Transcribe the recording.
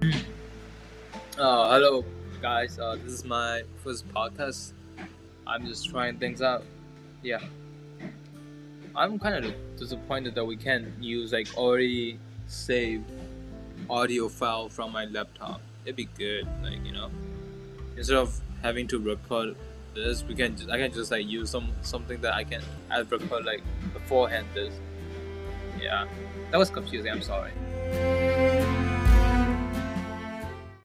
Uh, hello, guys. Uh, this is my first podcast. I'm just trying things out. Yeah. I'm kind of disappointed that we can't use like already saved audio file from my laptop. It'd be good, like you know, instead of having to record this, we can just, I can just like use some something that I can I record like beforehand. This, yeah, that was confusing. I'm sorry.